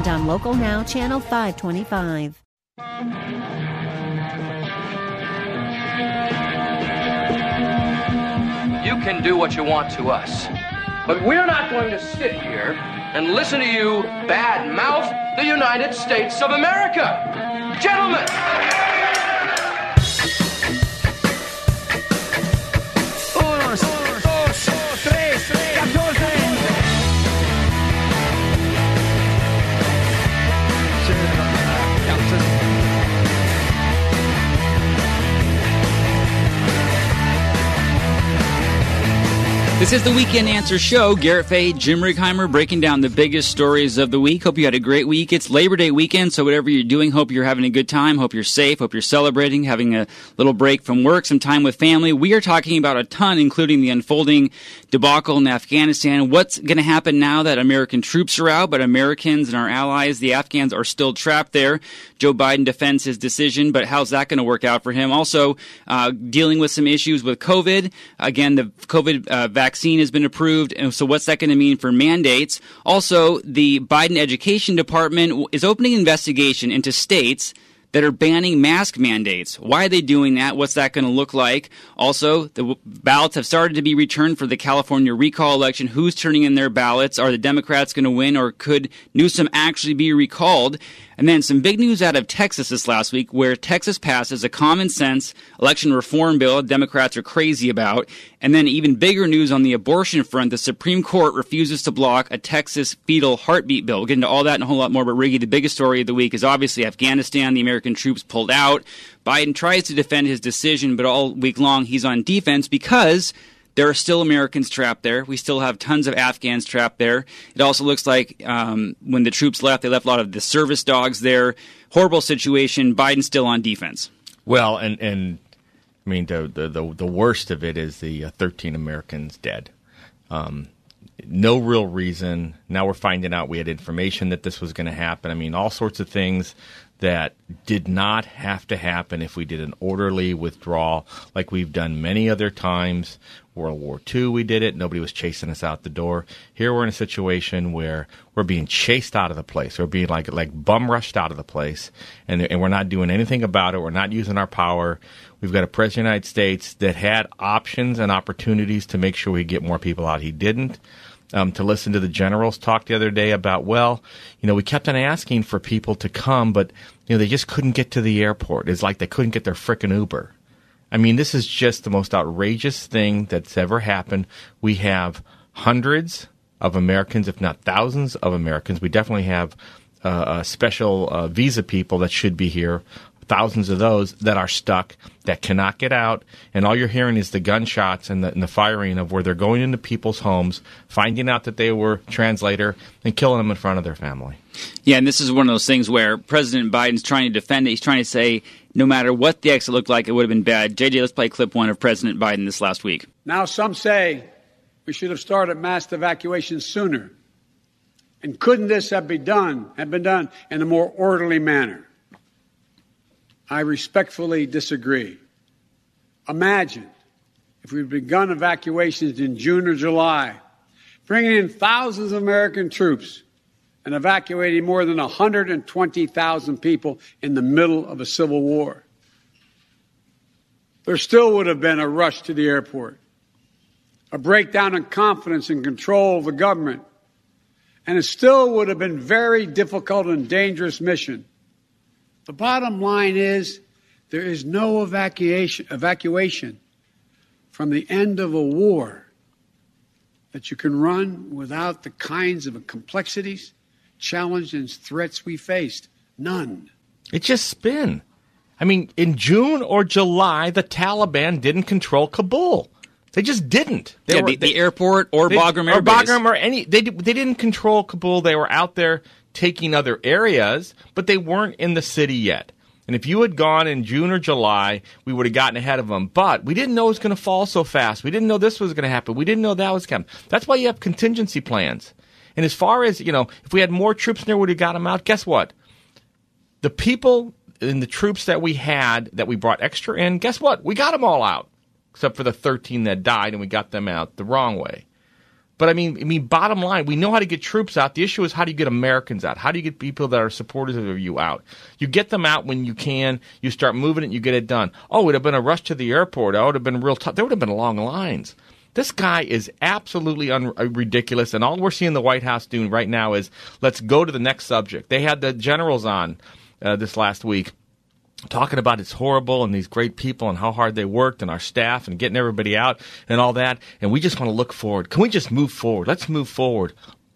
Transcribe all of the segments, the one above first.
and on Local Now, Channel 525. You can do what you want to us. But we're not going to sit here and listen to you bad mouth the United States of America. Gentlemen! This is the Weekend Answer Show. Garrett Fahy, Jim Righeimer breaking down the biggest stories of the week. Hope you had a great week. It's Labor Day weekend, so whatever you're doing, hope you're having a good time. Hope you're safe. Hope you're celebrating, having a little break from work, some time with family. We are talking about a ton, including the unfolding debacle in Afghanistan. What's going to happen now that American troops are out, but Americans and our allies, the Afghans, are still trapped there? Joe Biden defends his decision, but how's that going to work out for him? Also, uh, dealing with some issues with COVID. Again, the COVID uh, vaccine has been approved, and so what's that going to mean for mandates? Also, the Biden Education Department is opening an investigation into states that are banning mask mandates. Why are they doing that? What's that going to look like? Also, the ballots have started to be returned for the California recall election. Who's turning in their ballots? Are the Democrats going to win, or could Newsom actually be recalled? And then some big news out of Texas this last week, where Texas passes a common sense election reform bill Democrats are crazy about. And then even bigger news on the abortion front, the Supreme Court refuses to block a Texas fetal heartbeat bill. We'll get into all that and a whole lot more. But Riggy, the biggest story of the week is obviously Afghanistan. The American troops pulled out. Biden tries to defend his decision, but all week long he's on defense because there are still Americans trapped there. We still have tons of Afghans trapped there. It also looks like um, when the troops left, they left a lot of the service dogs there. Horrible situation. Biden's still on defense. Well, and and I mean the the the, the worst of it is the uh, 13 Americans dead. Um, no real reason. Now we're finding out we had information that this was going to happen. I mean, all sorts of things that did not have to happen if we did an orderly withdrawal like we've done many other times. World War II, we did it. Nobody was chasing us out the door. Here we're in a situation where we're being chased out of the place. We're being like like bum rushed out of the place, and, and we're not doing anything about it. We're not using our power. We've got a president of the United States that had options and opportunities to make sure we get more people out. He didn't um, to listen to the generals talk the other day about, well, you know, we kept on asking for people to come, but, you know, they just couldn't get to the airport. It's like they couldn't get their frickin' Uber. I mean, this is just the most outrageous thing that's ever happened. We have hundreds of Americans, if not thousands of Americans. We definitely have uh, special uh, visa people that should be here thousands of those that are stuck that cannot get out, and all you're hearing is the gunshots and the, and the, firing of where they're going into people's homes, finding out that they were translator, and killing them in front of their family. Yeah, and this is one of those things where President Biden's trying to defend it. He's trying to say no matter what the exit looked like, it would have been bad. JJ, let's play clip one of President Biden this last week. Now, some say we should have started mass evacuation sooner. And couldn't this have been done, have been done in a more orderly manner? I respectfully disagree. Imagine if we'd begun evacuations in June or July, bringing in thousands of American troops and evacuating more than 120,000 people in the middle of a civil war. There still would have been a rush to the airport, a breakdown in confidence and control of the government, and it still would have been very difficult and dangerous mission the bottom line is there is no evacuation, evacuation from the end of a war that you can run without the kinds of complexities, challenges, and threats we faced. None. It's just spin. I mean, in June or July, the Taliban didn't control Kabul. They just didn't. They yeah, were, the, they, the, airport or they, Bagram Air or Bagram or any. They they didn't control Kabul. They were out there taking other areas, but they weren't in the city yet. And if you had gone in June or July, we would have gotten ahead of them. But we didn't know it was going to fall so fast. We didn't know this was going to happen. We didn't know that was coming. That's why you have contingency plans. And as far as, you know, if we had more troops in there, would have got them out. Guess what? The people in the troops that we had that we brought extra in, guess what? We got them all out, except for the 13 that died, and we got them out the wrong way. But I mean, I mean, bottom line, we know how to get troops out. The issue is how do you get Americans out? How do you get people that are supporters of you out? You get them out when you can. You start moving it. You get it done. Oh, it would have been a rush to the airport. Oh, it would have been real tough. There would have been long lines. This guy is absolutely un- uh, ridiculous, and all we're seeing the White House doing right now is let's go to the next subject. They had the generals on uh, this last week talking about it's horrible and these great people and how hard they worked and our staff and getting everybody out and all that. And we just want to look forward. Can we just move forward? Let's move forward.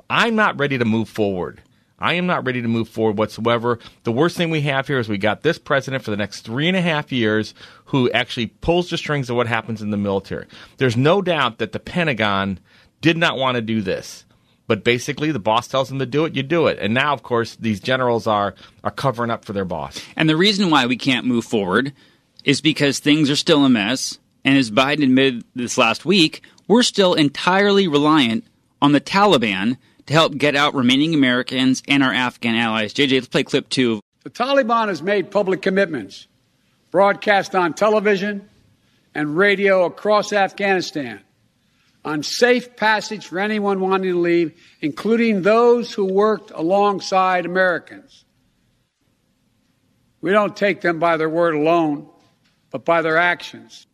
I'm not ready to move forward. I am not ready to move forward whatsoever. The worst thing we have here is we got this president for the next three and a half years who actually pulls the strings of what happens in the military. There's no doubt that the Pentagon did not want to do this. But basically, the boss tells them to do it, you do it. And now, of course, these generals are, are covering up for their boss. And the reason why we can't move forward is because things are still a mess. And as Biden admitted this last week, we're still entirely reliant on the Taliban to help get out remaining Americans and our Afghan allies. JJ, let's play clip two. The Taliban has made public commitments, broadcast on television and radio across Afghanistan on safe passage for anyone wanting to leave, including those who worked alongside Americans. We don't take them by their word alone, but by their actions.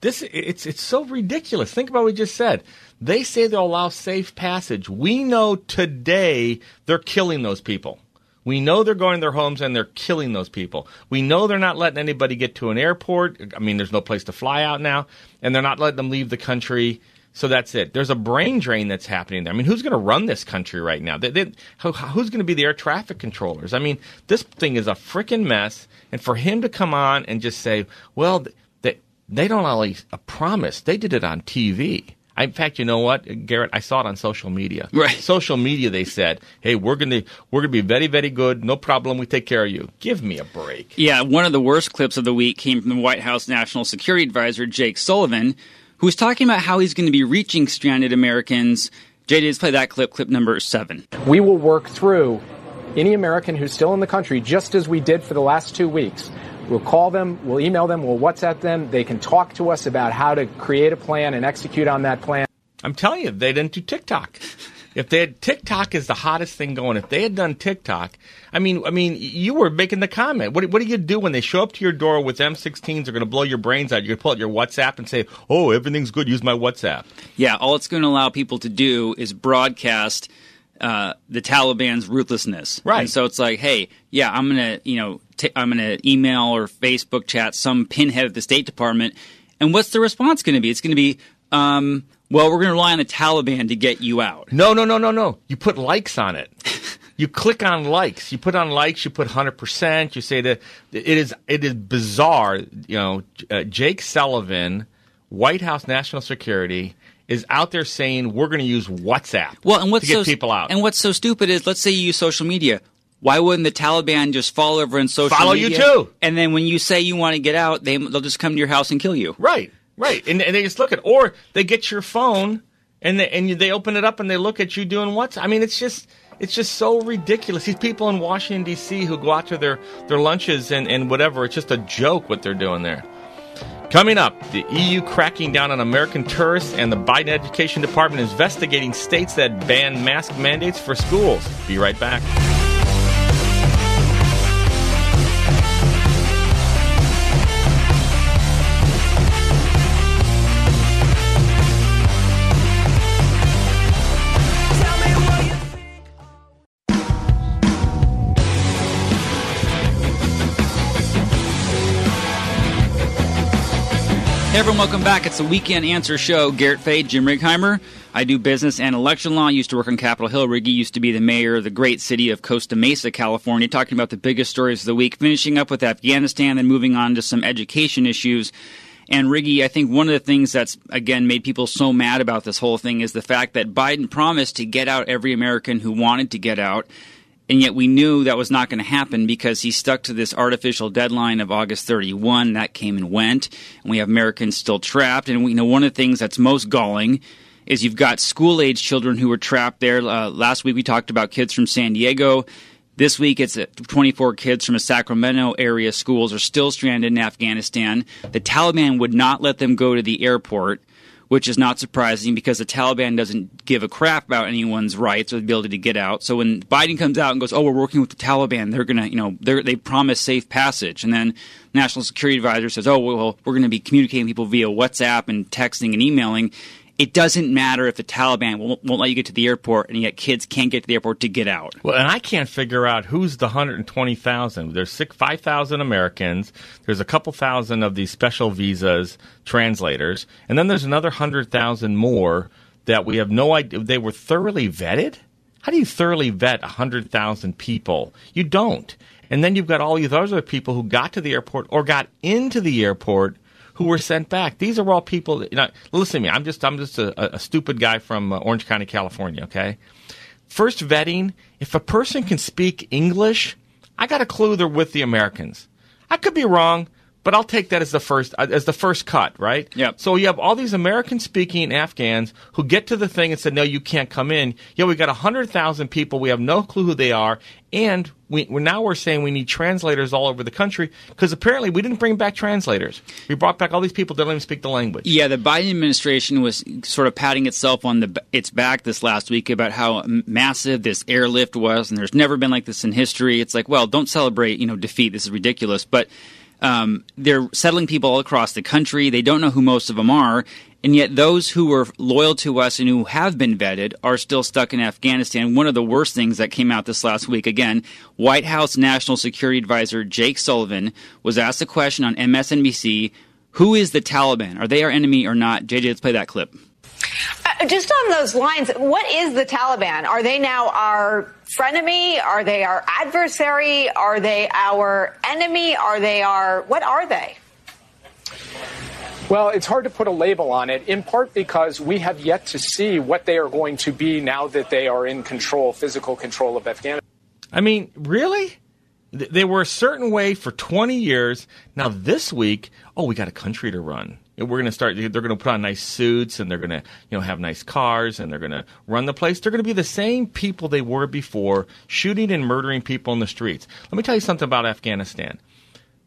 This it's it's so ridiculous. Think about what we just said. They say they'll allow safe passage. We know today they're killing those people. We know they're going to their homes and they're killing those people. We know they're not letting anybody get to an airport. I mean, there's no place to fly out now, and they're not letting them leave the country. So that's it. There's a brain drain that's happening there. I mean, who's going to run this country right now? They, they, who, who's going to be the air traffic controllers? I mean, this thing is a freaking mess. And for him to come on and just say, well, they, they don't only a promise, they did it on TV. I, in fact, you know what, Garrett? I saw it on social media. Right. Social media, they said, "Hey, we're gonna we're gonna be very very good. No problem. We take care of you. Give me a break." Yeah, one of the worst clips of the week came from the White House National Security Advisor Jake Sullivan, who was talking about how he's going to be reaching stranded Americans. JD, let's play that clip, clip number seven. We will work through any American who's still in the country, just as we did for the last two weeks. We'll call them, we'll email them, we'll WhatsApp them. They can talk to us about how to create a plan and execute on that plan. I'm telling you, they didn't do TikTok. If they had TikTok is the hottest thing going. If they had done TikTok, I mean, I mean, you were making the comment. What, what do you do when they show up to your door with M16s? They're going to blow your brains out. You're going to pull out your WhatsApp and say, "Oh, everything's good. Use my WhatsApp." Yeah, all it's going to allow people to do is broadcast uh, the Taliban's ruthlessness. Right. And so it's like, hey, yeah, I'm gonna, you know, t- I'm gonna email or Facebook chat some pinhead at the State Department, and what's the response going to be? It's going to be, um, well, we're going to rely on the Taliban to get you out. No, no, no, no, no. You put likes on it. you click on likes. You put on likes. You put hundred percent. You say that it is it is bizarre. You know, uh, Jake Sullivan, White House National Security, is out there saying we're going to use WhatsApp. Well, and what's to get so people out and what's so stupid is, let's say you use social media. Why wouldn't the Taliban just fall over in social Follow you too. And then when you say you want to get out, they they'll just come to your house and kill you. Right, right, and, and they just look at, or they get your phone and they, and they open it up and they look at you doing what? I mean, it's just it's just so ridiculous. These people in Washington D.C. who go out to their their lunches and and whatever, it's just a joke what they're doing there. Coming up, the EU cracking down on American tourists and the Biden Education Department investigating states that ban mask mandates for schools. Be right back. Hey everyone, welcome back. It's the Weekend Answer Show. Garrett Fahy, Jim Righeimer. I do business and election law. I used to work on Capitol Hill. Riggy used to be the mayor of the great city of Costa Mesa, California, talking about the biggest stories of the week, finishing up with Afghanistan, then moving on to some education issues. And Riggy, I think one of the things that's, again, made people so mad about this whole thing is the fact that Biden promised to get out every American who wanted to get out. And yet we knew that was not going to happen because he stuck to this artificial deadline of August 31. That came and went, and we have Americans still trapped. And we you know one of the things that's most galling is you've got school age children who were trapped there. Uh, last week we talked about kids from San Diego. This week it's 24 kids from a Sacramento area schools are still stranded in Afghanistan. The Taliban would not let them go to the airport which is not surprising because the Taliban doesn't give a crap about anyone's rights or the ability to get out. So when Biden comes out and goes, "Oh, we're working with the Taliban," they're gonna, you know, they promise safe passage, and then National Security Advisor says, "Oh, well, we're going to be communicating people via WhatsApp and texting and emailing." It doesn't matter if the Taliban won't, won't, let you get to the airport, and yet kids can't get to the airport to get out. Well, and I can't figure out who's the 120,000. There's 5,000 Americans. There's a couple thousand of these special visas translators, and then there's another 100,000 more that we have no idea. They were thoroughly vetted. How do you thoroughly vet 100,000 people? You don't. And then you've got all these other people who got to the airport or got into the airport who were sent back. These are all people. That, you know, listen to me. I'm just I'm just a, a stupid guy from uh, Orange County, California. Okay. First vetting. If a person can speak English, I got a clue they're with the Americans. I could be wrong, but I'll take that as the first uh, as the first cut, right? Yep. So you have all these American speaking Afghans who get to the thing and said, "No, you can't come in." Yeah, we got hundred thousand people. We have no clue who they are, and we we're now we're saying we need translators all over the country because apparently we didn't bring back translators. We brought back all these people that don't even speak the language. Yeah, the Biden administration was sort of patting itself on the its back this last week about how massive this airlift was, and there's never been like this in history. It's like, well, don't celebrate, you know, defeat. This is ridiculous, but um, they're settling people all across the country. They don't know who most of them are. And yet, those who were loyal to us and who have been vetted are still stuck in Afghanistan. One of the worst things that came out this last week, again, White House National Security Advisor Jake Sullivan was asked a question on MSNBC Who is the Taliban? Are they our enemy or not? JJ, let's play that clip. Just on those lines, what is the Taliban? Are they now our frenemy? Are they our adversary? Are they our enemy? Are they our, what are they? Well, it's hard to put a label on it, in part because we have yet to see what they are going to be now that they are in control, physical control of Afghanistan. I mean, really? They were a certain way for 20 years. Now, this week, oh, we got a country to run we're going to start they're going to put on nice suits and they're going to you know have nice cars and they're going to run the place. They're going to be the same people they were before shooting and murdering people in the streets. Let me tell you something about afghanistan.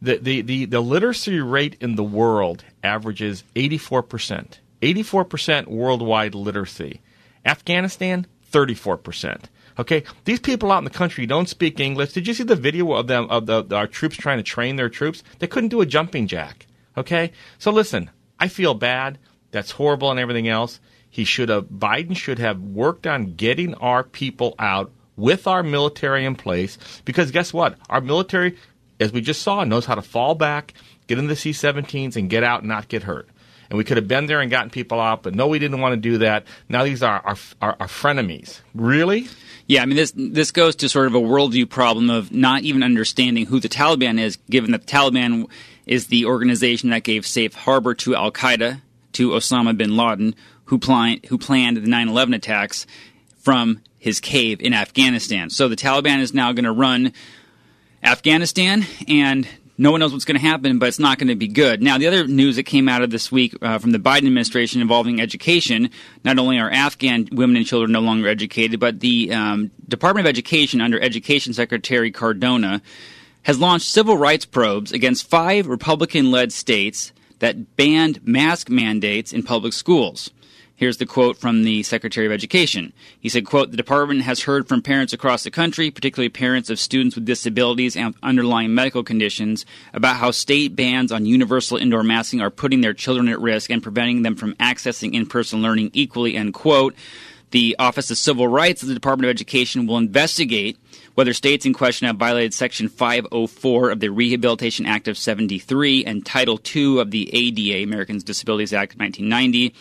The the the, the literacy rate in the world averages 84% 84% worldwide literacy. Afghanistan 34% Okay, these people out in the country don't speak English. Did you see the video of them of the, our troops trying to train their troops? They couldn't do a jumping jack. Okay, so listen, I feel bad. That's horrible and everything else. He should have, Biden should have worked on getting our people out with our military in place because guess what? Our military, as we just saw, knows how to fall back, get in the C 17s, and get out and not get hurt. And we could have been there and gotten people out, but no, we didn't want to do that. Now these are our, our, our frenemies. Really? Yeah, I mean this this goes to sort of a worldview problem of not even understanding who the Taliban is, given that the Taliban is the organization that gave safe harbor to Al Qaeda, to Osama bin Laden, who, who planned the 9 11 attacks from his cave in Afghanistan. So the Taliban is now going to run Afghanistan, and no one knows what's going to happen, but it's not going to be good. Now, the other news that came out of this week uh, from the Biden administration involving education, not only are Afghan women and children no longer educated, but the um, Department of Education under Education Secretary Cardona has launched civil rights probes against five Republican led states that banned mask mandates in public schools. Here's the quote from the Secretary of Education. He said, quote, the department has heard from parents across the country, particularly parents of students with disabilities and underlying medical conditions, about how state bans on universal indoor masking are putting their children at risk and preventing them from accessing in-person learning equally, end quote. The Office of Civil Rights of the Department of Education will investigate whether states in question have violated Section 504 of the Rehabilitation Act of 73 and Title II of the ADA, Americans Disabilities Act of 1990.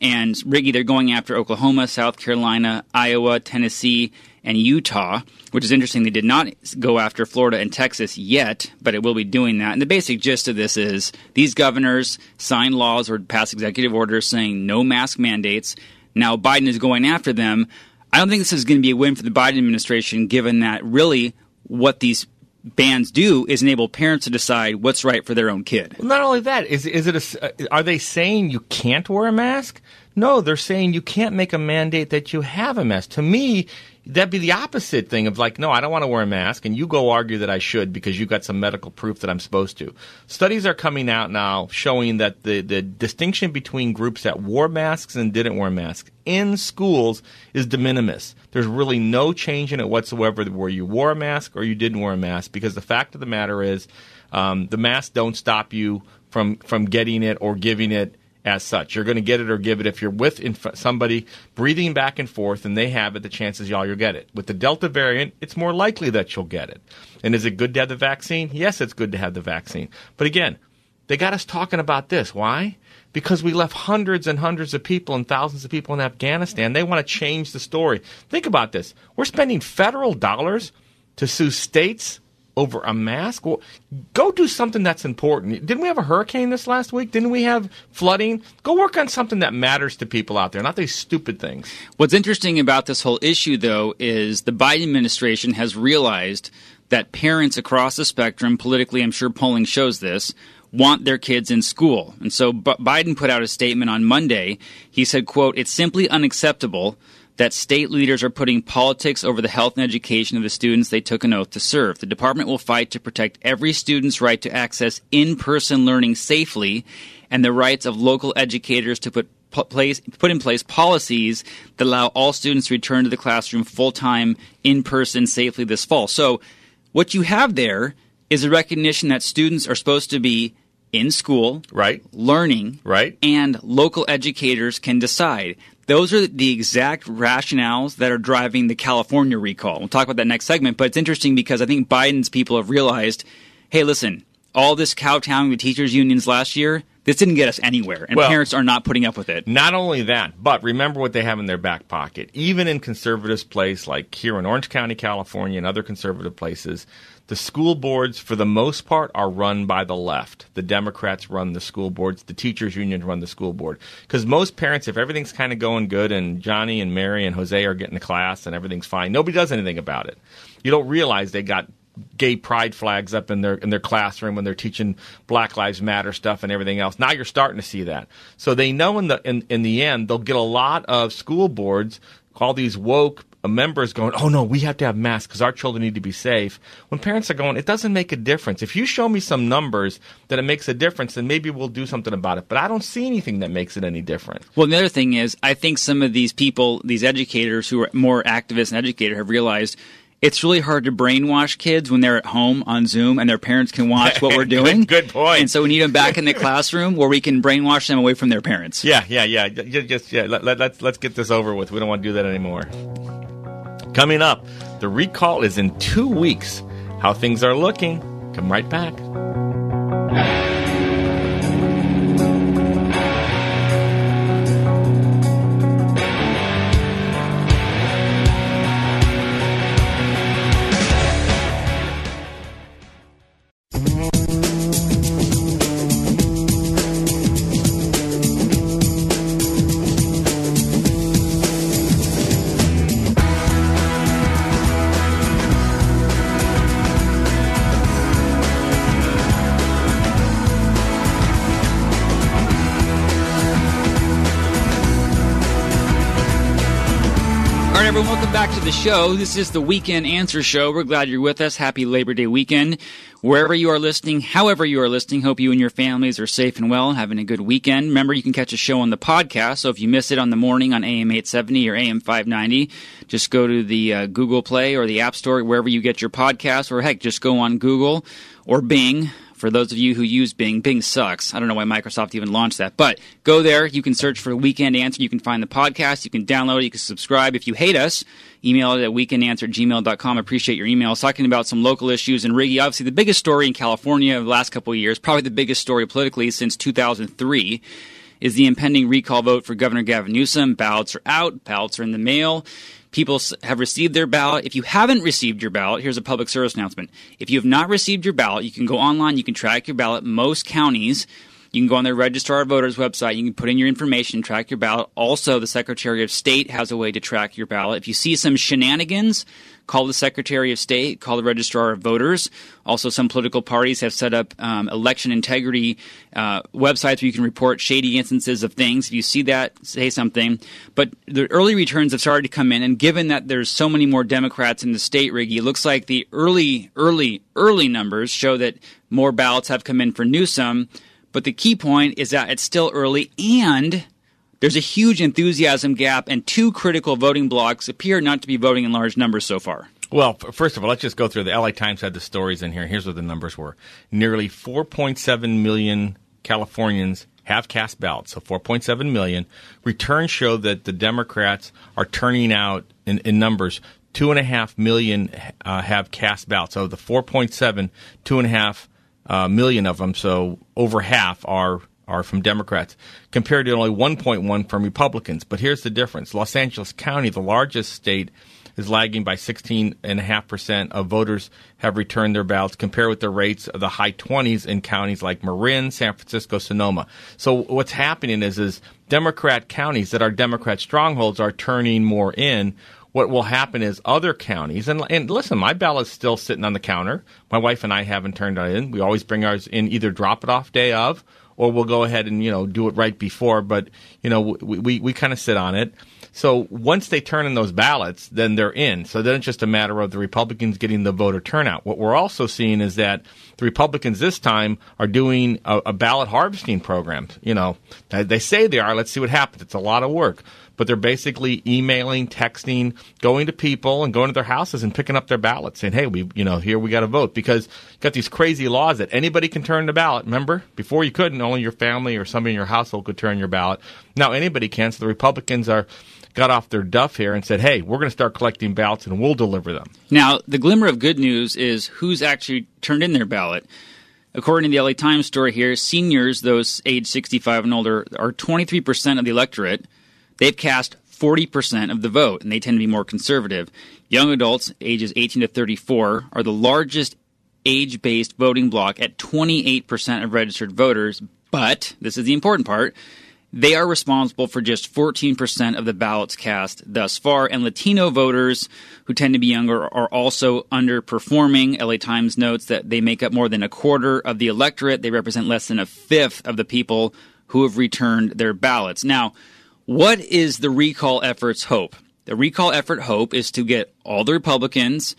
And Riggy, they're going after Oklahoma, South Carolina, Iowa, Tennessee, and Utah, which is interesting. They did not go after Florida and Texas yet, but it will be doing that. And the basic gist of this is these governors signed laws or passed executive orders saying no mask mandates. Now Biden is going after them. I don't think this is going to be a win for the Biden administration, given that really what these bans do is enable parents to decide what's right for their own kid. Well, not only that, is is it a, uh, are they saying you can't wear a mask? No, they're saying you can't make a mandate that you have a mask. To me, that'd be the opposite thing of like, no, I don't want to wear a mask, and you go argue that I should because you've got some medical proof that I'm supposed to. Studies are coming out now showing that the, the distinction between groups that wore masks and didn't wear masks in schools is de minimis. There's really no change in it whatsoever where you wore a mask or you didn't wear a mask because the fact of the matter is um, the masks don't stop you from, from getting it or giving it as such. You're going to get it or give it if you're with inf- somebody breathing back and forth and they have it, the chances y'all you'll get it. With the Delta variant, it's more likely that you'll get it. And is it good to have the vaccine? Yes, it's good to have the vaccine. But again, they got us talking about this. Why? Because we left hundreds and hundreds of people and thousands of people in Afghanistan. They want to change the story. Think about this. We're spending federal dollars to sue states over a mask? Well, go do something that's important. Didn't we have a hurricane this last week? Didn't we have flooding? Go work on something that matters to people out there, not these stupid things. What's interesting about this whole issue, though, is the Biden administration has realized that parents across the spectrum, politically, I'm sure polling shows this, want their kids in school. And so B- Biden put out a statement on Monday. He said, quote, it's simply unacceptable that state leaders are putting politics over the health and education of the students they took an oath to serve. The department will fight to protect every student's right to access in-person learning safely and the rights of local educators to put place, put in place policies that allow all students to return to the classroom full time in person safely this fall. So, what you have there is a recognition that students are supposed to be in school, right, learning, right, and local educators can decide. Those are the exact rationales that are driving the California recall. We'll talk about that next segment, but it's interesting because I think Biden's people have realized, hey, listen, all this kowtowing with teachers unions last year, this didn't get us anywhere, and well, parents are not putting up with it. Not only that, but remember what they have in their back pocket. Even in conservative places like here in Orange County, California, and other conservative places, the school boards, for the most part, are run by the left. The Democrats run the school boards. The teachers' union run the school board. Because most parents, if everything's kind of going good and Johnny and Mary and Jose are getting to class and everything's fine, nobody does anything about it. You don't realize they got gay pride flags up in their in their classroom when they're teaching Black Lives Matter stuff and everything else. Now you're starting to see that. So they know in the in, in the end they'll get a lot of school boards, all these woke members going, oh no, we have to have masks because our children need to be safe. When parents are going, it doesn't make a difference. If you show me some numbers that it makes a difference, then maybe we'll do something about it. But I don't see anything that makes it any different. Well, the other thing is, I think some of these people, these educators who are more activists and educators, have realized it's really hard to brainwash kids when they're at home on Zoom and their parents can watch what we're doing. good, good, point. And so we need them back in the classroom where we can brainwash them away from their parents. Yeah, yeah, yeah. Just yeah. Let, let, let's let's get this over with. We don't want to do that anymore. Coming up, the recall is in two weeks. How things are looking. Come right back. Back to the show. This is the Weekend Answer Show. We're glad you're with us. Happy Labor Day weekend. Wherever you are listening, however you are listening, hope you and your families are safe and well, having a good weekend. Remember, you can catch a show on the podcast. So if you miss it on the morning on AM 870 or AM 590, just go to the uh, Google Play or the App Store, wherever you get your podcast, or heck, just go on Google or Bing for those of you who use Bing, Bing sucks. I don't know why Microsoft even launched that, but go there. You can search for Weekend Answer. You can find the podcast. You can download it. You can subscribe. If you hate us, email it at weekendanswer@gmail.com. at Appreciate your emails. Talking about some local issues. in Riggy, obviously the biggest story in California of the last couple of years, probably the biggest story politically since 2003 is the impending recall vote for Governor Gavin Newsom. Ballots are out. Ballots are in the mail. People have received their ballot. If you haven't received your ballot, here's a public service announcement. If you have not received your ballot, you can go online, you can track your ballot. Most counties You can go on the Registrar of Voters website. You can put in your information, track your ballot. Also, the Secretary of State has a way to track your ballot. If you see some shenanigans, call the Secretary of State, call the Registrar of Voters. Also, some political parties have set up um, election integrity uh, websites where you can report shady instances of things. If you see that, say something. But the early returns have started to come in, and given that there's so many more Democrats in the state, Riggy, it looks like the early, early, early numbers show that more ballots have come in for Newsom. But the key point is that it's still early and there's a huge enthusiasm gap, and two critical voting blocs appear not to be voting in large numbers so far. Well, first of all, let's just go through. The LA Times had the stories in here. Here's what the numbers were: nearly 4.7 million Californians have cast ballots, so 4.7 million. Returns show that the Democrats are turning out in, in numbers. Two and a half million uh, have cast ballots. So the 4.7, two and a half uh, million of them, so over half are are from Democrats, compared to only 1.1 from Republicans. But here's the difference: Los Angeles County, the largest state, is lagging by 16.5% of voters have returned their ballots, compared with the rates of the high 20s in counties like Marin, San Francisco, Sonoma. So what's happening is, is Democrat counties that are Democrat strongholds are turning more in, what will happen is other counties, and, and listen, my ballot's still sitting on the counter. My wife and I haven't turned it in. We always bring ours in either drop it off day of, or we'll go ahead and you know do it right before. But you know we we, we kind of sit on it. So once they turn in those ballots, then they're in. So then it's just a matter of the Republicans getting the voter turnout. What we're also seeing is that the Republicans this time are doing a, a ballot harvesting program. You know, they say they are. Let's see what happens. It's a lot of work but they're basically emailing, texting, going to people and going to their houses and picking up their ballots, saying, "Hey, we, you know, here we got to vote." Because you got these crazy laws that anybody can turn the ballot. Remember, before you couldn't, only your family or somebody in your household could turn your ballot. Now anybody can. So the Republicans are got off their duff here and said, "Hey, we're going to start collecting ballots and we'll deliver them." Now, the glimmer of good news is who's actually turned in their ballot. According to the LA Times story here, seniors, those age 65 and older, are 23% of the electorate. They've cast 40% of the vote, and they tend to be more conservative. Young adults, ages 18 to 34, are the largest age based voting bloc at 28% of registered voters. But, this is the important part, they are responsible for just 14% of the ballots cast thus far, and Latino voters, who tend to be younger, are also underperforming. LA Times notes that they make up more than a quarter of the electorate. They represent less than a fifth of the people who have returned their ballots. Now, what is the recall effort's hope? The recall effort hope is to get all the Republicans,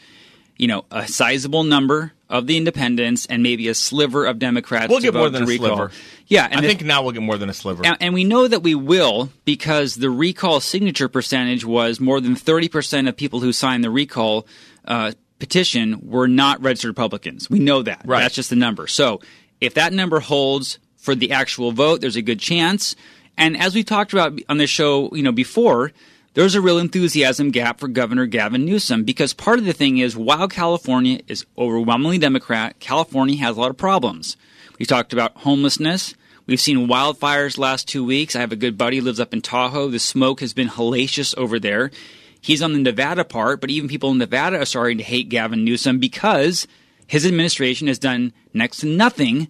you know, a sizable number of the independents, and maybe a sliver of Democrats. We'll get more than a recall. sliver. Yeah, I think now we'll get more than a sliver. And, and we know that we will because the recall signature percentage was more than thirty percent of people who signed the recall uh, petition were not registered Republicans. We know that. Right. That's just the number. So if that number holds for the actual vote, there's a good chance and as we talked about on this show, you know, before, there's a real enthusiasm gap for Governor Gavin Newsom because part of the thing is while California is overwhelmingly Democrat, California has a lot of problems. We talked about homelessness. We've seen wildfires last two weeks. I have a good buddy who lives up in Tahoe. The smoke has been hellacious over there. He's on the Nevada part, but even people in Nevada are starting to hate Gavin Newsom because his administration has done next to nothing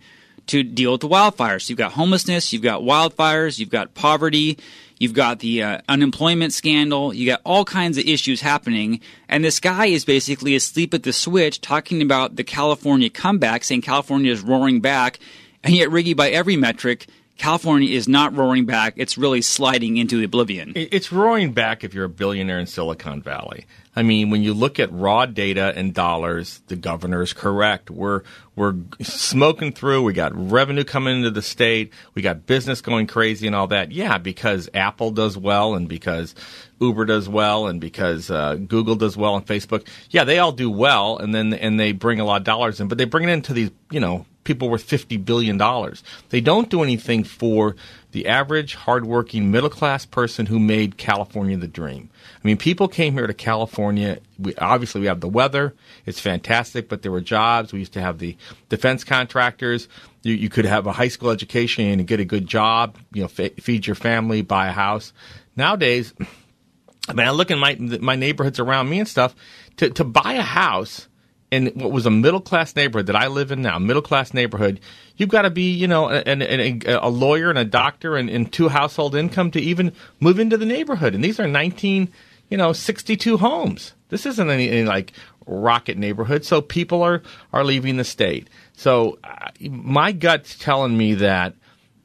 to deal with the wildfires. You've got homelessness, you've got wildfires, you've got poverty, you've got the uh, unemployment scandal, you got all kinds of issues happening. And this guy is basically asleep at the switch talking about the California comeback, saying California is roaring back. And yet, Riggy, by every metric, California is not roaring back. It's really sliding into oblivion. It's roaring back if you're a billionaire in Silicon Valley. I mean, when you look at raw data and dollars, the governor is correct. We're we're smoking through. We got revenue coming into the state. We got business going crazy and all that. Yeah, because Apple does well and because Uber does well and because uh, Google does well and Facebook. Yeah, they all do well, and then and they bring a lot of dollars in, but they bring it into these you know people worth fifty billion dollars. They don't do anything for the average hardworking middle class person who made California the dream. I mean, people came here to California. We, obviously, we have the weather; it's fantastic. But there were jobs. We used to have the defense contractors. You, you could have a high school education and get a good job. You know, f- feed your family, buy a house. Nowadays, I mean, I look in my my neighborhoods around me and stuff. To to buy a house in what was a middle class neighborhood that I live in now, middle class neighborhood, you've got to be, you know, an, an, a, lawyer and a doctor and, and two household income to even move into the neighborhood. And these are 19, you know, 62 homes. This isn't any, any like rocket neighborhood. So people are, are leaving the state. So my gut's telling me that,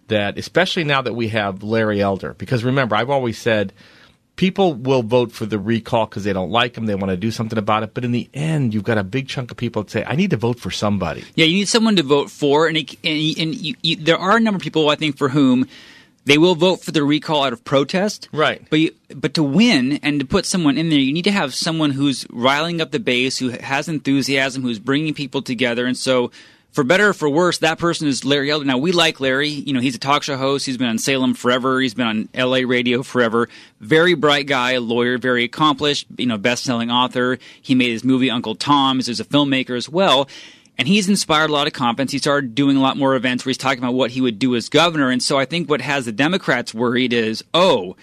that especially now that we have Larry Elder, because remember, I've always said, people will vote for the recall because they don't like him. They want to do something about it. But in the end, you've got a big chunk of people that say, I need to vote for somebody. Yeah, you need someone to vote for. And, it, and, and you, you, there are a number of people, I think, for whom they will vote for the recall out of protest. Right. But you, but to win and to put someone in there, you need to have someone who's riling up the base, who has enthusiasm, who's bringing people together. And so for better or for worse, that person is Larry Elder. Now we like Larry. You know, he's a talk show host. He's been on Salem forever. He's been on L.A. radio forever. Very bright guy, lawyer, very accomplished. You know, best-selling author. He made his movie Uncle Tom. He's a filmmaker as well. And he's inspired a lot of confidence. He started doing a lot more events where he's talking about what he would do as governor. And so I think what has the Democrats worried is, oh,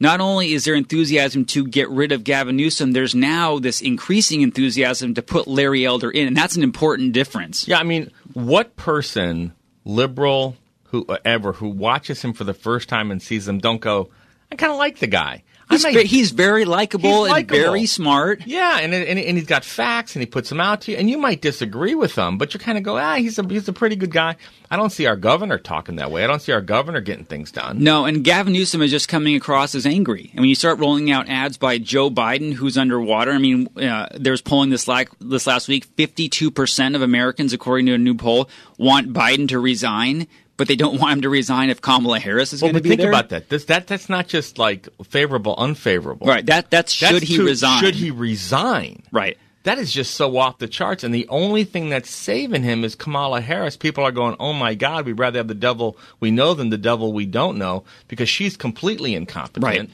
not only is there enthusiasm to get rid of Gavin Newsom, there's now this increasing enthusiasm to put Larry Elder in, and that's an important difference. Yeah, I mean, what person, liberal, whoever, uh, who watches him for the first time and sees him, don't go, I kind of like the guy. He's, he's very likable and very smart. Yeah, and, and and he's got facts and he puts them out to you. And you might disagree with them, but you kind of go, ah, he's a he's a pretty good guy. I don't see our governor talking that way. I don't see our governor getting things done. No, and Gavin Newsom is just coming across as angry. And when you start rolling out ads by Joe Biden, who's underwater, I mean, uh, there's polling this like this last week, 52 percent of Americans, according to a new poll, want Biden to resign but they don't want him to resign if Kamala Harris is well, going to be think there. about that. This, that that's not just like favorable, unfavorable. Right. That that's should that's he to, resign? Should he resign? Right. That is just so off the charts. And the only thing that's saving him is Kamala Harris. People are going, "Oh my God, we'd rather have the devil we know than the devil we don't know," because she's completely incompetent. Right.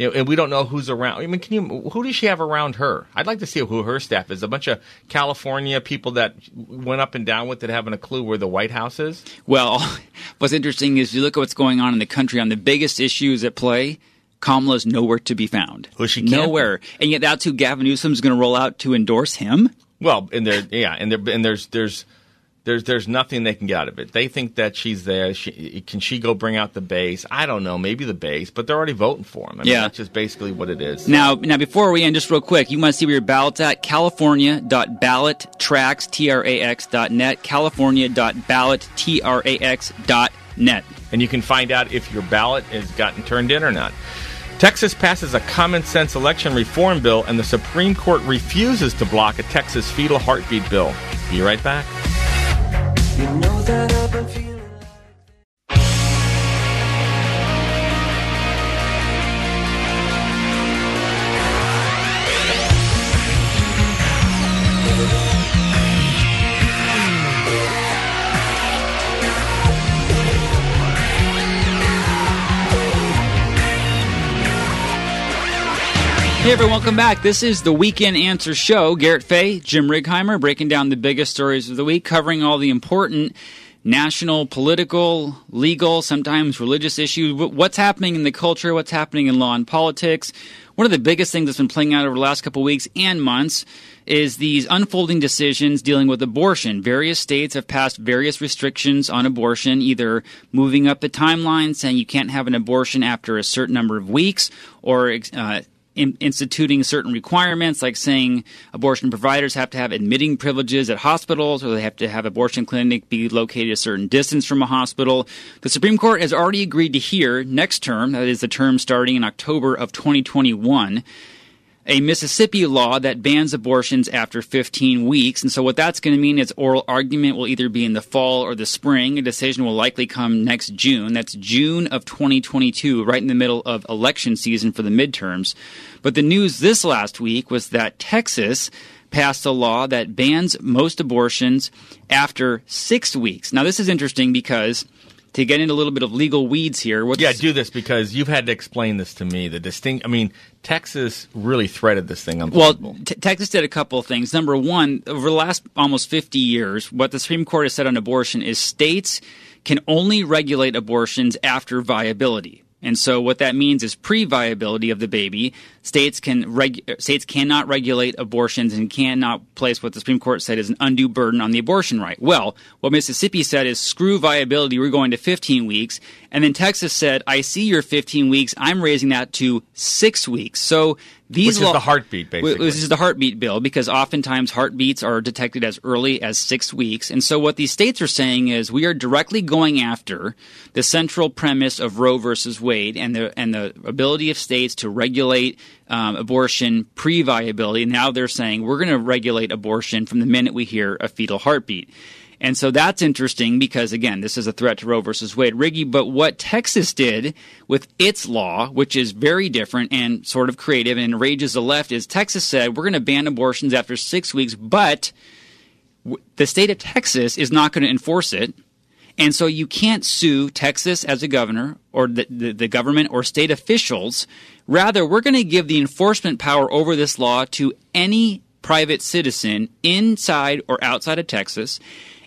You know, and we don't know who's around. I mean, can you? Who does she have around her? I'd like to see who her staff is. A bunch of California people that went up and down with it, having a clue where the White House is. Well, what's interesting is you look at what's going on in the country on the biggest issues at play. Kamala's nowhere to be found. Well, she nowhere, and yet that's who Gavin Newsom's going to roll out to endorse him. Well, and there, yeah, and there, and there's, there's there's there's nothing they can get out of it. They think that she's there. She, can she go bring out the base? I don't know. Maybe the base, but they're already voting for him. I mean, yeah, that's just basically what it is. Now, now before we end, just real quick, you want to see where your ballot's at? California.ballottrax.net. California.ballottrax.net. And you can find out if your ballot has gotten turned in or not. Texas passes a common sense election reform bill, and the Supreme Court refuses to block a Texas fetal heartbeat bill. Be right back. You know that I've Hey everyone, welcome back. This is the Weekend Answer Show. Garrett Fahy, Jim Righeimer, breaking down the biggest stories of the week, covering all the important national, political, legal, sometimes religious issues. What's happening in the culture? What's happening in law and politics? One of the biggest things that's been playing out over the last couple weeks and months is these unfolding decisions dealing with abortion. Various states have passed various restrictions on abortion, either moving up the timeline, saying you can't have an abortion after a certain number of weeks, or uh, in, instituting certain requirements, like saying abortion providers have to have admitting privileges at hospitals, or they have to have abortion clinic be located a certain distance from a hospital. The Supreme Court has already agreed to hear next term, that is the term starting in October of 2021 a Mississippi law that bans abortions after 15 weeks. And so, what that's going to mean is oral argument will either be in the fall or the spring. A decision will likely come next June. That's June of 2022, right in the middle of election season for the midterms. But the news this last week was that Texas passed a law that bans most abortions after six weeks. Now, this is interesting because to get into a little bit of legal weeds here. yeah, do this because you've had to explain this to me. The distinct, I mean, Texas really threaded this thing. Well, t- Texas did a couple of things. Number one, over the last almost 50 years, what the Supreme Court has said on abortion is states can only regulate abortions after viability. And so what that means is pre-viability of the baby. States can reg- states cannot regulate abortions and cannot place what the Supreme Court said is an undue burden on the abortion right. Well, what Mississippi said is screw viability, we're going to 15 weeks. And then Texas said, I see your 15 weeks, I'm raising that to 6 weeks. So these Which is the heartbeat, basically. This is the heartbeat bill because oftentimes heartbeats are detected as early as six weeks. And so what these states are saying is we are directly going after the central premise of Roe versus Wade and the and the ability of states to regulate um, abortion pre-viability. Now they're saying we're going to regulate abortion from the minute we hear a fetal heartbeat. And so that's interesting because, again, this is a threat to Roe versus Wade. Riggy, but what Texas did with its law, which is very different and sort of creative and enrages the left, is Texas said, we're going to ban abortions after six weeks, but the state of Texas is not going to enforce it. And so you can't sue Texas as a governor or the, the, the government or state officials. Rather, we're going to give the enforcement power over this law to any private citizen inside or outside of Texas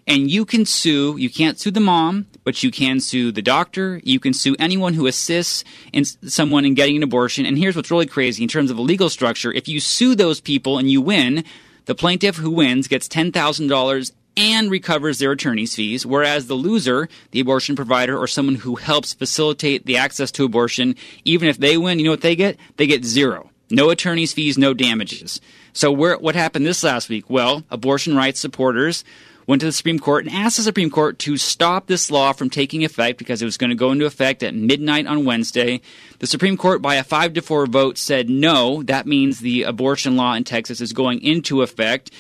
and you can sue you can't sue the mom but you can sue the doctor you can sue anyone who assists in someone in getting an abortion and here's what's really crazy in terms of a legal structure if you sue those people and you win the plaintiff who wins gets $10,000 and recovers their attorney's fees, whereas the loser, the abortion provider or someone who helps facilitate the access to abortion, even if they win, you know what they get? They get zero. No attorney's fees, no damages. So where, what happened this last week? Well, abortion rights supporters went to the Supreme Court and asked the Supreme Court to stop this law from taking effect because it was going to go into effect at midnight on Wednesday. The Supreme Court, by a 5 to 4 vote, said no. That means the abortion law in Texas is going into effect.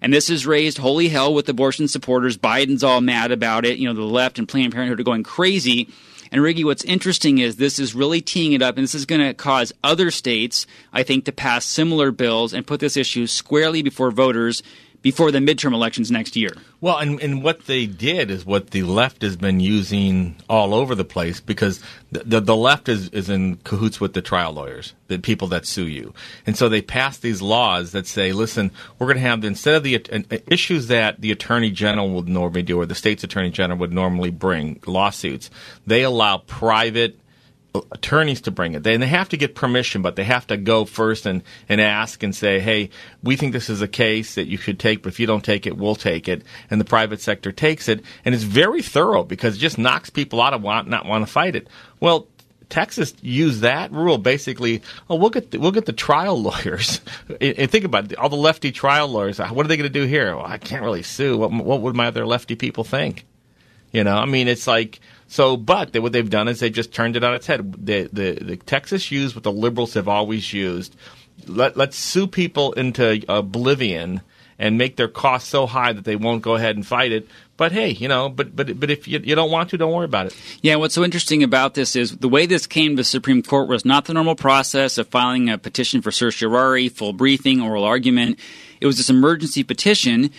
And this has raised holy hell with abortion supporters. Biden's all mad about it. You know, the left and Planned Parenthood are going crazy. And Riggy, what's interesting is this is really teeing it up, and this is going to cause other states, I think, to pass similar bills and put this issue squarely before voters before the midterm elections next year. Well, and, and what they did is what the left has been using all over the place because the, the, the, left is, is in cahoots with the trial lawyers, the people that sue you. And so they pass these laws that say, listen, we're going to have, instead of the issues that the attorney general would normally do or the state's attorney general would normally bring, lawsuits, they allow private attorneys to bring it. They, and they have to get permission, but they have to go first and, and ask and say, hey, we think this is a case that you should take, but if you don't take it, we'll take it. And the private sector takes it. And it's very thorough because it just knocks people out of want, not want to fight it. Well, Texas used that rule basically. Oh, we'll get the, we'll get the trial lawyers. and think about it, all the lefty trial lawyers. Uh, what are they going to do here? Well, I can't really sue. What, what would my other lefty people think? You know, I mean, it's like so, but they, what they've done is they just turned it on its head. The, the, the Texas used what the liberals have always used. Let, let's sue people into oblivion and make their costs so high that they won't go ahead and fight it. But hey, you know, but but but if you, you don't want to, don't worry about it. Yeah, what's so interesting about this is the way this came to the Supreme Court was not the normal process of filing a petition for certiorari, full briefing, oral argument. It was this emergency petition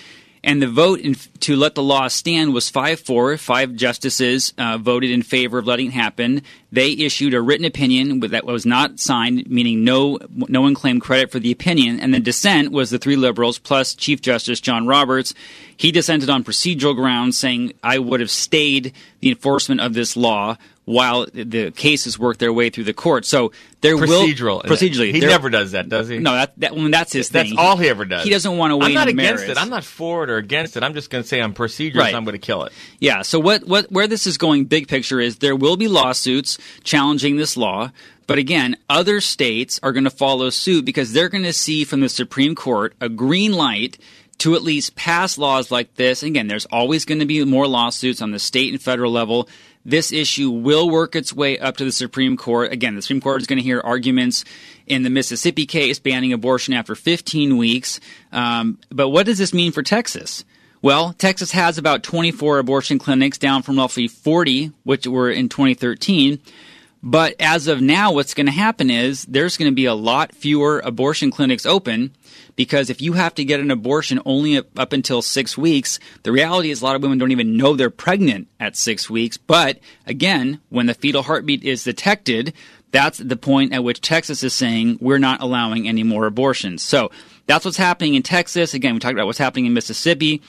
and the vote in, to let the law stand was 5 4. Five justices uh, voted in favor of letting it happen. They issued a written opinion that was not signed, meaning no, no one claimed credit for the opinion. And the dissent was the three liberals plus Chief Justice John Roberts. He dissented on procedural grounds, saying, I would have stayed the enforcement of this law while the cases work their way through the court. So there procedural, will procedurally. He never does that, does he? No, that, that I mean, that's his that's thing. all he ever does. He doesn't want to weigh I'm not in against merits. it. I'm not for it or against it. I'm just going to say I'm procedural. Right. I'm going to kill it. Yeah. So what what where this is going, big picture, is there will be lawsuits challenging this law. But again, other states are going to follow suit because they're going to see from the Supreme Court a green light to at least pass laws like this. Again, there's always going to be more lawsuits on the state and federal level this issue will work its way up to the Supreme Court. Again, the Supreme Court is going to hear arguments in the Mississippi case banning abortion after 15 weeks. Um, but what does this mean for Texas? Well, Texas has about 24 abortion clinics, down from roughly 40, which were in 2013. But as of now, what's going to happen is there's going to be a lot fewer abortion clinics open because if you have to get an abortion only up until six weeks, the reality is a lot of women don't even know they're pregnant at six weeks. But again, when the fetal heartbeat is detected, that's the point at which Texas is saying we're not allowing any more abortions. So that's what's happening in Texas. Again, we talked about what's happening in Mississippi.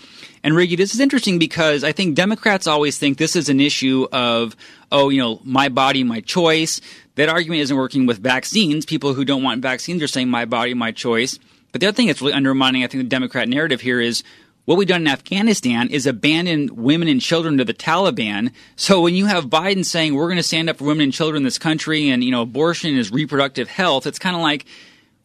And Riggy, this is interesting because I think Democrats always think this is an issue of, oh, you know, my body, my choice. That argument isn't working with vaccines. People who don't want vaccines are saying my body, my choice. But the other thing that's really undermining, I think, the Democrat narrative here is what we've done in Afghanistan is abandon women and children to the Taliban. So when you have Biden saying we're going to stand up for women and children in this country and, you know, abortion is reproductive health, it's kind of like,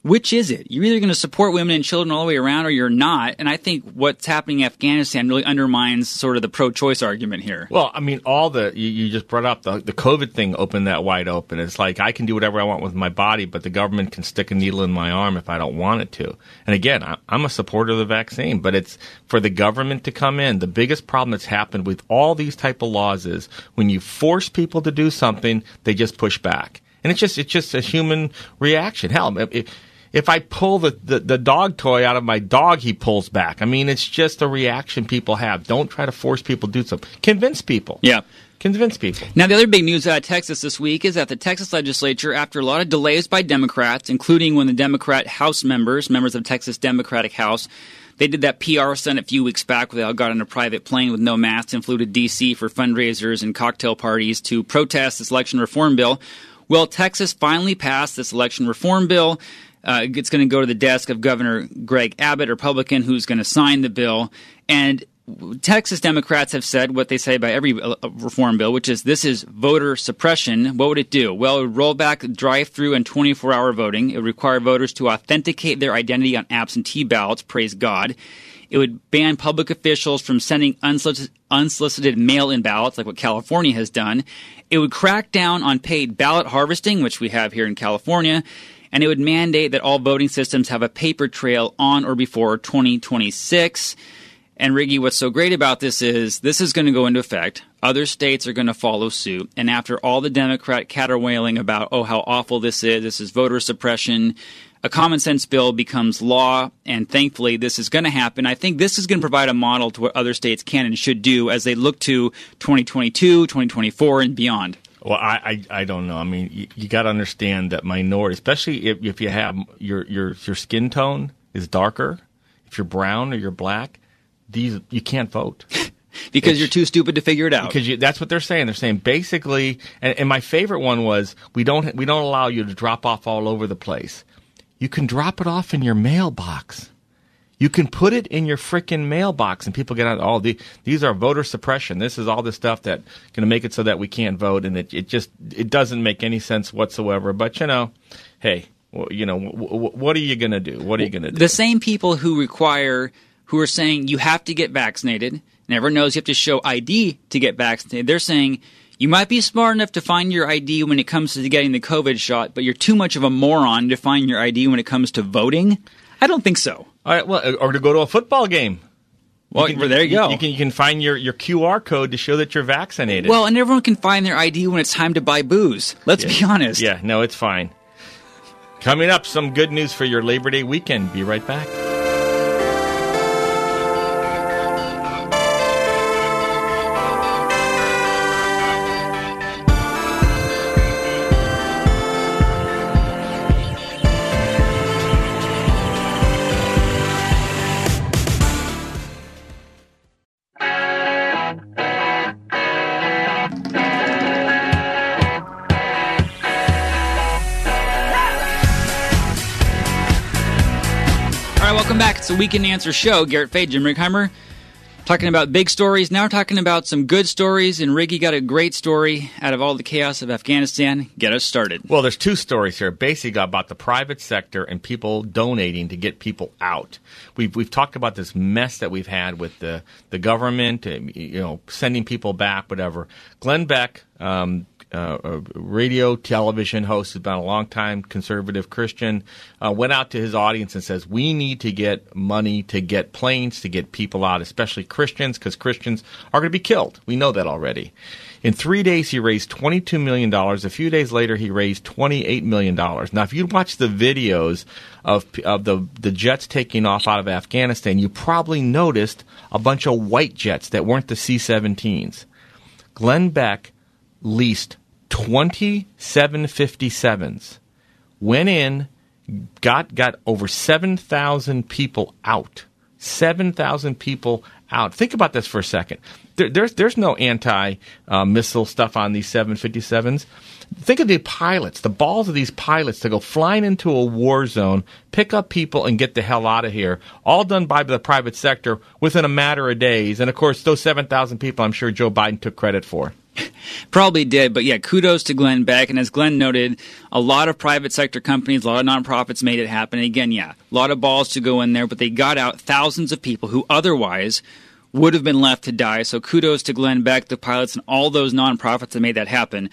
which is it? You're either going to support women and children all the way around or you're not. And I think what's happening in Afghanistan really undermines sort of the pro choice argument here. Well, I mean, all the, you, you, just brought up the, the COVID thing opened that wide open. It's like I can do whatever I want with my body, but the government can stick a needle in my arm if I don't want it to. And again, I, I'm a supporter of the vaccine, but it's for the government to come in. The biggest problem that's happened with all these type of laws is when you force people to do something, they just push back. And it's just, it's just a human reaction. Hell, if, if I pull the, the, the, dog toy out of my dog, he pulls back. I mean, it's just a reaction people have. Don't try to force people to do something. Convince people. Yeah. Convince people. Now, the other big news out of Texas this week is that the Texas legislature, after a lot of delays by Democrats, including when the Democrat House members, members of Texas Democratic House, they did that PR stunt a few weeks back where they all got on a private plane with no masks and flew to D.C. for fundraisers and cocktail parties to protest this election reform bill. Well, Texas finally passed this election reform bill. Uh, it's going to go to the desk of Governor Greg Abbott, a Republican, who's going to sign the bill. And Texas Democrats have said what they say about every uh, reform bill, which is this is voter suppression. What would it do? Well, it would roll back drive through and 24 hour voting. It would require voters to authenticate their identity on absentee ballots. Praise God. It would ban public officials from sending unsolicited mail in ballots, like what California has done. It would crack down on paid ballot harvesting, which we have here in California and it would mandate that all voting systems have a paper trail on or before 2026. And Riggy, what's so great about this is this is going to go into effect. Other states are going to follow suit. And after all the Democrat caterwailing about, oh, how awful this is, this is voter suppression, a common sense bill becomes law. And thankfully, this is going to happen. I think this is going to provide a model to what other states can and should do as they look to 2022, 2024, and beyond. Well, I, I, I, don't know. I mean, you, you got to understand that minority, especially if, if you have your, your your skin tone is darker, if you're brown or you're black, these you can't vote. because it's, you're too stupid to figure it out. Because you, that's what they're saying. They're saying basically, and, and my favorite one was we don't we don't allow you to drop off all over the place. You can drop it off in your mailbox. You can put it in your freaking mailbox, and people get out. Oh, the, these are voter suppression. This is all the stuff that going to make it so that we can't vote, and it, it just it doesn't make any sense whatsoever. But you know, hey, well, you know, w- w- what are you going to do? What are you going to do? The same people who require, who are saying you have to get vaccinated, everyone knows you have to show ID to get vaccinated. They're saying you might be smart enough to find your ID when it comes to getting the COVID shot, but you're too much of a moron to find your ID when it comes to voting. I don't think so. All right, well, or to go to a football game. Well, you can, there you go. You can, you can find your, your QR code to show that you're vaccinated. Well, and everyone can find their ID when it's time to buy booze. Let's yeah. be honest. Yeah, no, it's fine. Coming up, some good news for your Labor Day weekend. Be right back. Weekend Answer show. Garrett Fahy, Jim Rickheimer, talking about big stories. Now we're talking about some good stories. And Riggy got a great story out of all the chaos of Afghanistan. Get us started. Well, there's two stories here. Basically, about the private sector and people donating to get people out. We've we've talked about this mess that we've had with the the government, you know, sending people back, whatever. Glenn Beck. Um, uh, a radio television host who's been a long time conservative Christian, uh, went out to his audience and says, "We need to get money to get planes to get people out, especially Christians, because Christians are going to be killed. We know that already." In three days, he raised $22 million. A few days later, he raised $28 million. Now, if you watch the videos of, of the, the jets taking off out of Afghanistan, you probably noticed a bunch of white jets that weren't the C 17s. Glenn Beck leased 27 57s, went in, got got over 7,000 people out. 7,000 people out. Think about this for a second. There, there's there's no anti uh, missile stuff on these 757s. Think of the pilots, the balls of these pilots to go flying into a war zone, pick up people, and get the hell out of here. All done by the private sector within a matter of days. And of course, those 7,000 people, I'm sure Joe Biden took credit for. Probably did, but yeah, kudos to Glenn Beck. And as Glenn noted, a lot of private sector companies, a lot of nonprofits made it happen. And again, yeah, a lot of balls to go in there, but they got out thousands of people who otherwise would have been left to die. So kudos to Glenn Beck, the pilots, and all those nonprofits that made that happen.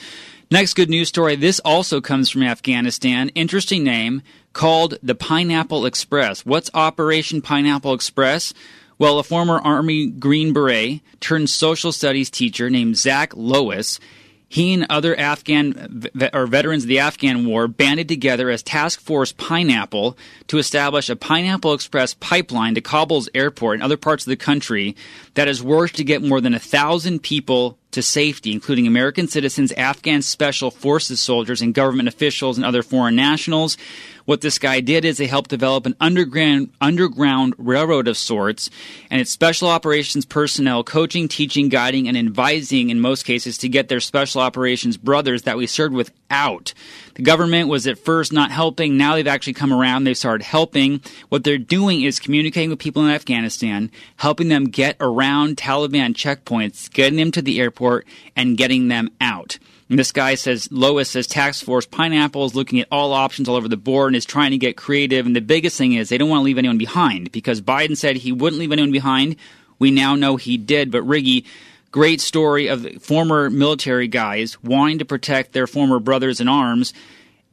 Next good news story. This also comes from Afghanistan. Interesting name called the Pineapple Express. What's Operation Pineapple Express? Well, a former Army Green Beret turned social studies teacher named Zach Lois he and other Afghan or veterans of the Afghan war banded together as Task Force Pineapple to establish a Pineapple Express pipeline to Kabul's airport and other parts of the country that has worked to get more than a thousand people to safety, including American citizens, Afghan special forces soldiers, and government officials and other foreign nationals. What this guy did is they helped develop an underground underground railroad of sorts, and it's special operations personnel coaching, teaching, guiding, and advising in most cases to get their special operations brothers that we served with out. The government was at first not helping. Now they've actually come around. They've started helping. What they're doing is communicating with people in Afghanistan, helping them get around Taliban checkpoints, getting them to the airport, and getting them out. And this guy says, Lois says, Task Force Pineapple is looking at all options all over the board and is trying to get creative. And the biggest thing is they don't want to leave anyone behind because Biden said he wouldn't leave anyone behind. We now know he did. But Riggy, great story of former military guys wanting to protect their former brothers in arms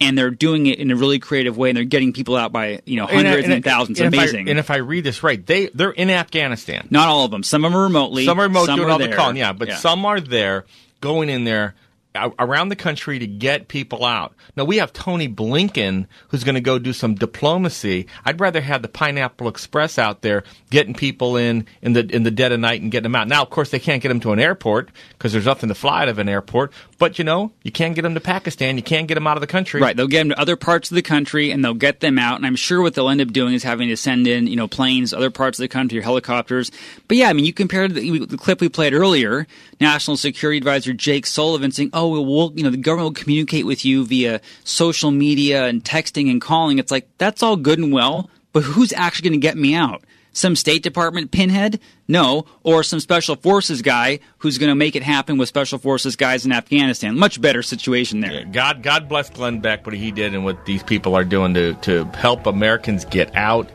and they're doing it in a really creative way, and they're getting people out by you know hundreds and, and, and thousands. And Amazing. If I, and if I read this right, they they're in Afghanistan. Not all of them. Some of them are remotely. Some are remote some doing are all there. the calling. Yeah, but yeah. some are there, going in there Uh, around the country to get people out. Now we have Tony Blinken who's going to go do some diplomacy. I'd rather have the Pineapple Express out there getting people in in the in the dead of night and getting them out. Now, of course, they can't get them to an airport because there's nothing to fly out of an airport. But you know, you can't get them to Pakistan. You can't get them out of the country. Right. They'll get them to other parts of the country and they'll get them out. And I'm sure what they'll end up doing is having to send in you know planes, other parts of the country, or helicopters. But yeah, I mean, you compared the, the clip we played earlier. National Security Advisor Jake Sullivan saying, "Oh, we'll, you know, the government will communicate with you via social media and texting and calling." It's like that's all good and well, but who's actually going to get me out? Some State Department pinhead? No. Or some Special Forces guy who's going to make it happen with Special Forces guys in Afghanistan. Much better situation there. Yeah, God, God bless Glenn Beck, what he did and what these people are doing to, to help Americans get out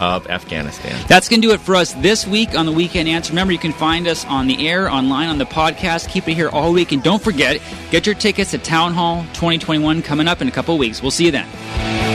of Afghanistan. That's going to do it for us this week on the Weekend Answer. Remember, you can find us on the air, online, on the podcast. Keep it here all week. And don't forget, get your tickets to Town Hall 2021 coming up in a couple weeks. We'll see you then.